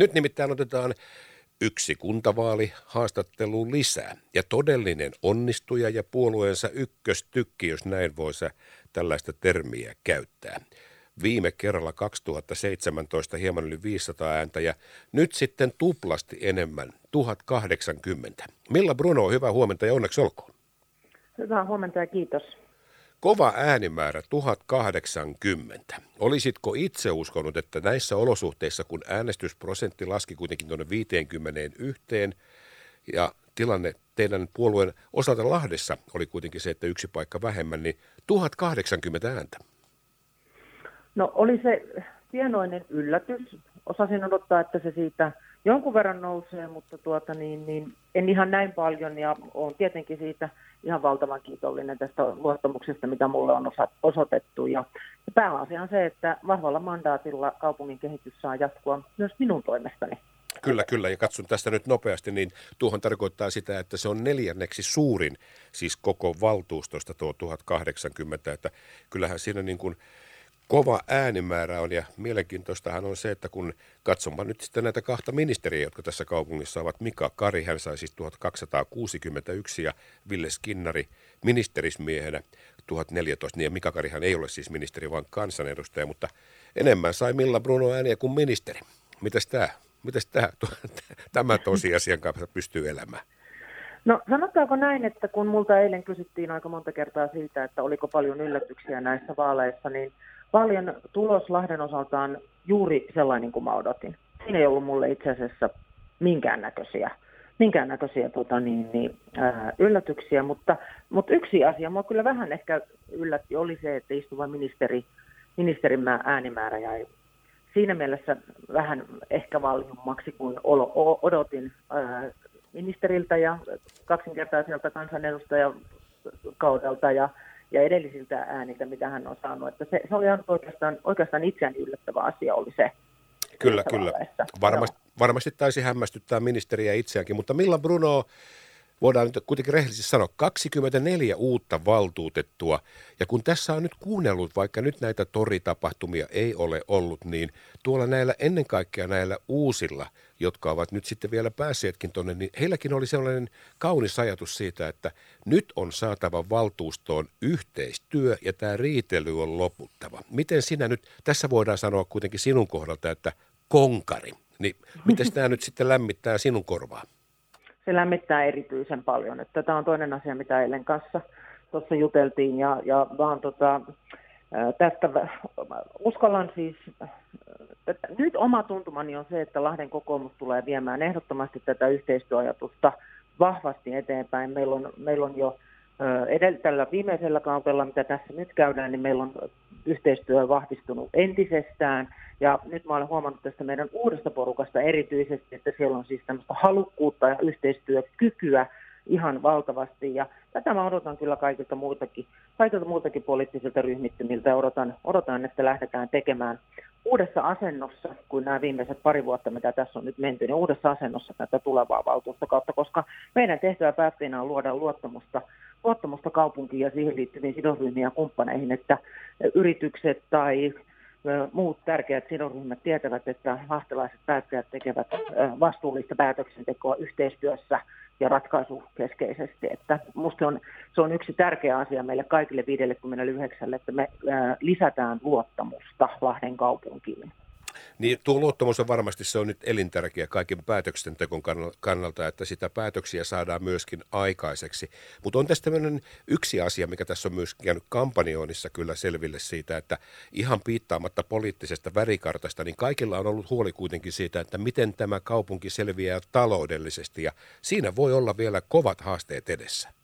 Nyt nimittäin otetaan yksi kuntavaali haastattelu lisää ja todellinen onnistuja ja puolueensa ykköstykki, jos näin voisi tällaista termiä käyttää. Viime kerralla 2017 hieman yli 500 ääntä ja nyt sitten tuplasti enemmän, 1080. Milla Bruno, hyvää huomenta ja onneksi olkoon. Hyvää huomenta ja kiitos. Kova äänimäärä 1080. Olisitko itse uskonut, että näissä olosuhteissa, kun äänestysprosentti laski kuitenkin tuonne 51 ja tilanne teidän puolueen osalta Lahdessa oli kuitenkin se, että yksi paikka vähemmän, niin 1080 ääntä? No oli se pienoinen yllätys. Osasin odottaa, että se siitä jonkun verran nousee, mutta tuota niin, niin en ihan näin paljon ja olen tietenkin siitä ihan valtavan kiitollinen tästä luottamuksesta, mitä mulle on osoitettu. Ja pääasia on se, että vahvalla mandaatilla kaupungin kehitys saa jatkua myös minun toimestani. Kyllä, kyllä. Ja katson tästä nyt nopeasti, niin tuohon tarkoittaa sitä, että se on neljänneksi suurin, siis koko valtuustosta tuo 1080. Että kyllähän siinä niin kuin kova äänimäärä on ja mielenkiintoistahan on se, että kun katsomaan nyt sitten näitä kahta ministeriä, jotka tässä kaupungissa ovat, Mika Kari, hän sai siis 1261 ja Ville Skinnari ministerismiehenä 1014, niin ja Mika Karihan ei ole siis ministeri, vaan kansanedustaja, mutta enemmän sai Milla Bruno ääniä kuin ministeri. Mitäs tämä? Mitäs tämä, tämä tosiasian kanssa pystyy elämään? No sanotaanko näin, että kun multa eilen kysyttiin aika monta kertaa siitä, että oliko paljon yllätyksiä näissä vaaleissa, niin paljon tulos Lahden osaltaan juuri sellainen kuin mä odotin. Siinä ei ollut mulle itse asiassa minkäännäköisiä, minkäännäköisiä tota niin, niin, ää, yllätyksiä, mutta, mutta yksi asia mua kyllä vähän ehkä yllätti oli se, että istuva ministeri, ministerin äänimäärä jäi siinä mielessä vähän ehkä valjummaksi kuin odotin ää, ministeriltä ja kaksinkertaiselta kansanedustajakaudelta ja ja edellisiltä ääniltä, mitä hän on saanut. Että se, se oli oikeastaan, oikeastaan itseään yllättävä asia oli se. Kyllä, kyllä. Varmasti, varmasti taisi hämmästyttää ministeriä itseäänkin, mutta Milla Bruno, voidaan nyt kuitenkin rehellisesti sanoa, 24 uutta valtuutettua. Ja kun tässä on nyt kuunnellut, vaikka nyt näitä toritapahtumia ei ole ollut, niin tuolla näillä ennen kaikkea näillä uusilla, jotka ovat nyt sitten vielä päässeetkin tuonne, niin heilläkin oli sellainen kaunis ajatus siitä, että nyt on saatava valtuustoon yhteistyö ja tämä riitely on loputtava. Miten sinä nyt, tässä voidaan sanoa kuitenkin sinun kohdalta, että konkari, niin miten tämä nyt sitten lämmittää sinun korvaa? Se lämmittää erityisen paljon. Että tämä on toinen asia, mitä eilen kanssa tuossa juteltiin ja, ja vaan tota, tästä uskallan siis, että nyt oma tuntumani on se, että Lahden kokoomus tulee viemään ehdottomasti tätä yhteistyöajatusta vahvasti eteenpäin. Meillä on, meillä on jo edeltällä viimeisellä kaudella, mitä tässä nyt käydään, niin meillä on yhteistyö vahvistunut entisestään. Ja nyt mä olen huomannut tästä meidän uudesta porukasta erityisesti, että siellä on siis tämmöistä halukkuutta ja yhteistyökykyä ihan valtavasti. Ja tätä mä odotan kyllä kaikilta muiltakin, kaikilta muiltakin poliittisilta ryhmittymiltä. Odotan, odotan, että lähdetään tekemään uudessa asennossa, kuin nämä viimeiset pari vuotta, mitä tässä on nyt menty, niin uudessa asennossa tätä tulevaa valtuustokautta, koska meidän tehtävä päättäjänä on luoda luottamusta, luottamusta kaupunkiin ja siihen liittyviin sidosryhmiin ja kumppaneihin, että yritykset tai muut tärkeät sidosryhmät tietävät, että lahtelaiset päättäjät tekevät vastuullista päätöksentekoa yhteistyössä ja ratkaisukeskeisesti. Että musta on, se on yksi tärkeä asia meille kaikille 59, että me lisätään luottamusta Lahden kaupunkiin. Niin tuo luottamus on varmasti se on nyt elintärkeä kaiken päätöksentekon kannalta, että sitä päätöksiä saadaan myöskin aikaiseksi. Mutta on tästä tämmöinen yksi asia, mikä tässä on myös käynyt kampanjoinnissa kyllä selville siitä, että ihan piittaamatta poliittisesta värikartasta, niin kaikilla on ollut huoli kuitenkin siitä, että miten tämä kaupunki selviää taloudellisesti ja siinä voi olla vielä kovat haasteet edessä.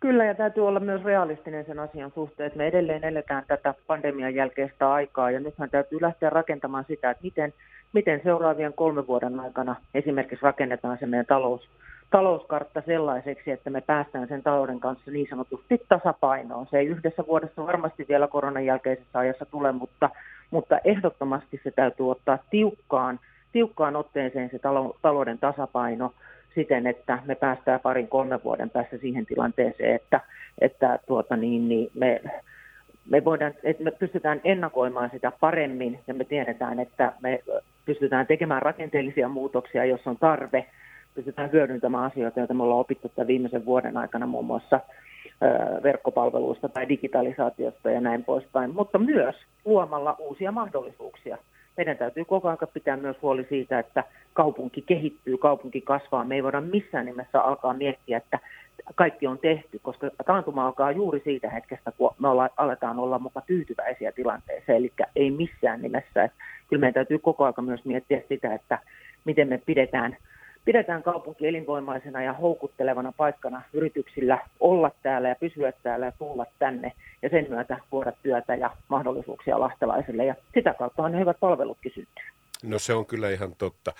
Kyllä, ja täytyy olla myös realistinen sen asian suhteen, että me edelleen eletään tätä pandemian jälkeistä aikaa, ja nythän täytyy lähteä rakentamaan sitä, että miten, miten seuraavien kolmen vuoden aikana esimerkiksi rakennetaan se meidän talous, talouskartta sellaiseksi, että me päästään sen talouden kanssa niin sanotusti tasapainoon. Se ei yhdessä vuodessa varmasti vielä koronan jälkeisessä ajassa tule, mutta, mutta ehdottomasti se täytyy ottaa tiukkaan, tiukkaan otteeseen se talouden tasapaino – siten, että me päästään parin kolmen vuoden päässä siihen tilanteeseen, että, että tuota niin, niin me me, voidaan, että me pystytään ennakoimaan sitä paremmin ja me tiedetään, että me pystytään tekemään rakenteellisia muutoksia, jos on tarve, pystytään hyödyntämään asioita, joita me ollaan opittu tämän viimeisen vuoden aikana muun muassa verkkopalveluista tai digitalisaatiosta ja näin poispäin, mutta myös luomalla uusia mahdollisuuksia. Meidän täytyy koko ajan pitää myös huoli siitä, että kaupunki kehittyy, kaupunki kasvaa. Me ei voida missään nimessä alkaa miettiä, että kaikki on tehty, koska taantuma alkaa juuri siitä hetkestä, kun me olla, aletaan olla mukaan tyytyväisiä tilanteeseen, eli ei missään nimessä. Että kyllä meidän täytyy koko ajan myös miettiä sitä, että miten me pidetään, pidetään kaupunki elinvoimaisena ja houkuttelevana paikkana yrityksillä olla täällä ja pysyä täällä ja tulla tänne ja sen myötä luoda työtä ja mahdollisuuksia lahtelaisille ja sitä kautta ne hyvät palvelutkin syntyy. No se on kyllä ihan totta.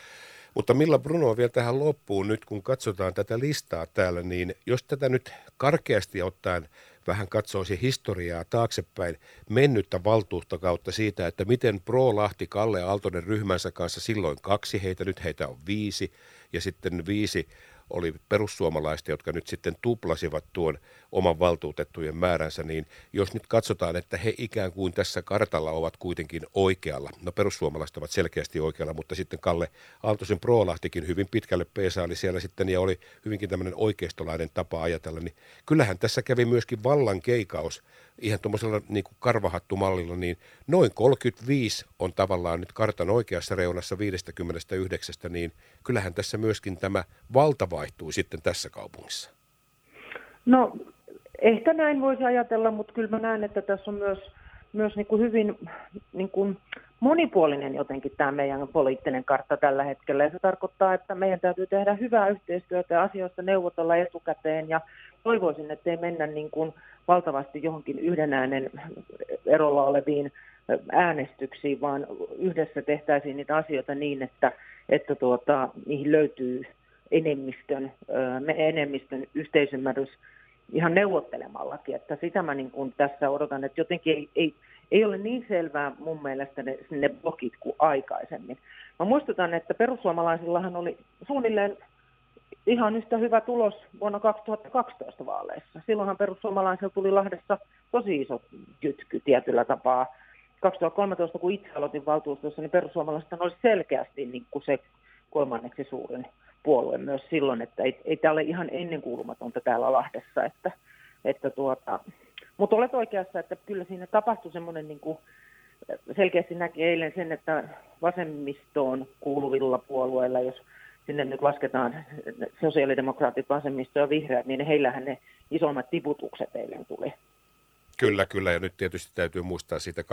Mutta Milla Bruno vielä tähän loppuun nyt, kun katsotaan tätä listaa täällä, niin jos tätä nyt karkeasti ottaen vähän katsoisi historiaa taaksepäin mennyttä valtuustokautta siitä, että miten Pro Lahti Kalle Aaltonen ryhmänsä kanssa silloin kaksi heitä, nyt heitä on viisi ja sitten viisi oli perussuomalaista, jotka nyt sitten tuplasivat tuon oman valtuutettujen määränsä, niin jos nyt katsotaan, että he ikään kuin tässä kartalla ovat kuitenkin oikealla, no perussuomalaiset ovat selkeästi oikealla, mutta sitten Kalle Aaltosen Proolahtikin hyvin pitkälle peesaili siellä sitten ja oli hyvinkin tämmöinen oikeistolainen tapa ajatella, niin kyllähän tässä kävi myöskin vallan keikaus ihan tuommoisella niin kuin karvahattumallilla, niin noin 35 on tavallaan nyt kartan oikeassa reunassa 59, niin kyllähän tässä myöskin tämä valta vaihtui sitten tässä kaupungissa. No ehkä näin voisi ajatella, mutta kyllä mä näen, että tässä on myös, myös niin kuin hyvin niin kuin monipuolinen jotenkin tämä meidän poliittinen kartta tällä hetkellä. Ja se tarkoittaa, että meidän täytyy tehdä hyvää yhteistyötä ja asioista neuvotella etukäteen. Ja toivoisin, että ei mennä niin kuin valtavasti johonkin yhden äänen erolla oleviin äänestyksiin, vaan yhdessä tehtäisiin niitä asioita niin, että, että tuota, niihin löytyy enemmistön, enemmistön yhteisymmärrys ihan neuvottelemallakin. Että sitä mä niin kuin tässä odotan, että jotenkin ei, ei, ei ole niin selvää mun mielestä ne, ne blokit kuin aikaisemmin. Mä muistutan, että perussuomalaisillahan oli suunnilleen ihan yhtä hyvä tulos vuonna 2012 vaaleissa. Silloinhan perussuomalaisilla tuli Lahdessa tosi iso kytky tietyllä tapaa. 2013, kun itse aloitin valtuustossa, niin perussuomalaiset oli selkeästi niin kuin se kolmanneksi suurin puolue myös silloin, että ei, ei tämä ole ihan ennenkuulumatonta täällä Lahdessa, että, että tuota, mutta olet oikeassa, että kyllä siinä tapahtui semmoinen niin kuin, selkeästi näki eilen sen, että vasemmistoon kuuluvilla puolueilla, jos sinne nyt lasketaan sosiaalidemokraatit, vasemmisto ja vihreät, niin heillähän ne isommat tiputukset eilen tuli. Kyllä, kyllä. Ja nyt tietysti täytyy muistaa siitä 2012-2017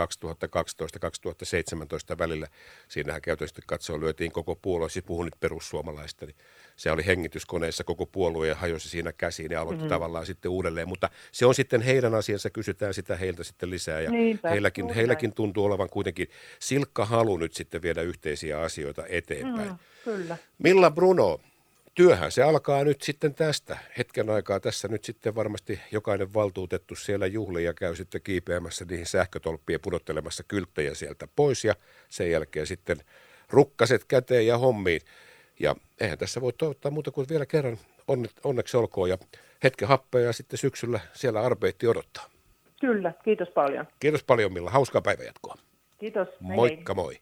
välillä. Siinähän käytöstä katsoa lyötiin koko puolue, siis puhun nyt perussuomalaista, niin se oli hengityskoneessa koko puolue ja hajosi siinä käsiin ja aloitti mm-hmm. tavallaan sitten uudelleen. Mutta se on sitten heidän asiansa, kysytään sitä heiltä sitten lisää ja Niinpä, heilläkin, heilläkin tuntuu olevan kuitenkin silkka halu nyt sitten viedä yhteisiä asioita eteenpäin. Mm, kyllä. Milla Bruno, työhän se alkaa nyt sitten tästä. Hetken aikaa tässä nyt sitten varmasti jokainen valtuutettu siellä juhli ja käy sitten kiipeämässä niihin sähkötolppien pudottelemassa kylttejä sieltä pois ja sen jälkeen sitten rukkaset käteen ja hommiin. Ja eihän tässä voi toivottaa muuta kuin vielä kerran onne, onneksi olkoon ja hetken happea ja sitten syksyllä siellä arbeitti odottaa. Kyllä, kiitos paljon. Kiitos paljon Milla, hauskaa päivänjatkoa. Kiitos. Moikka moi.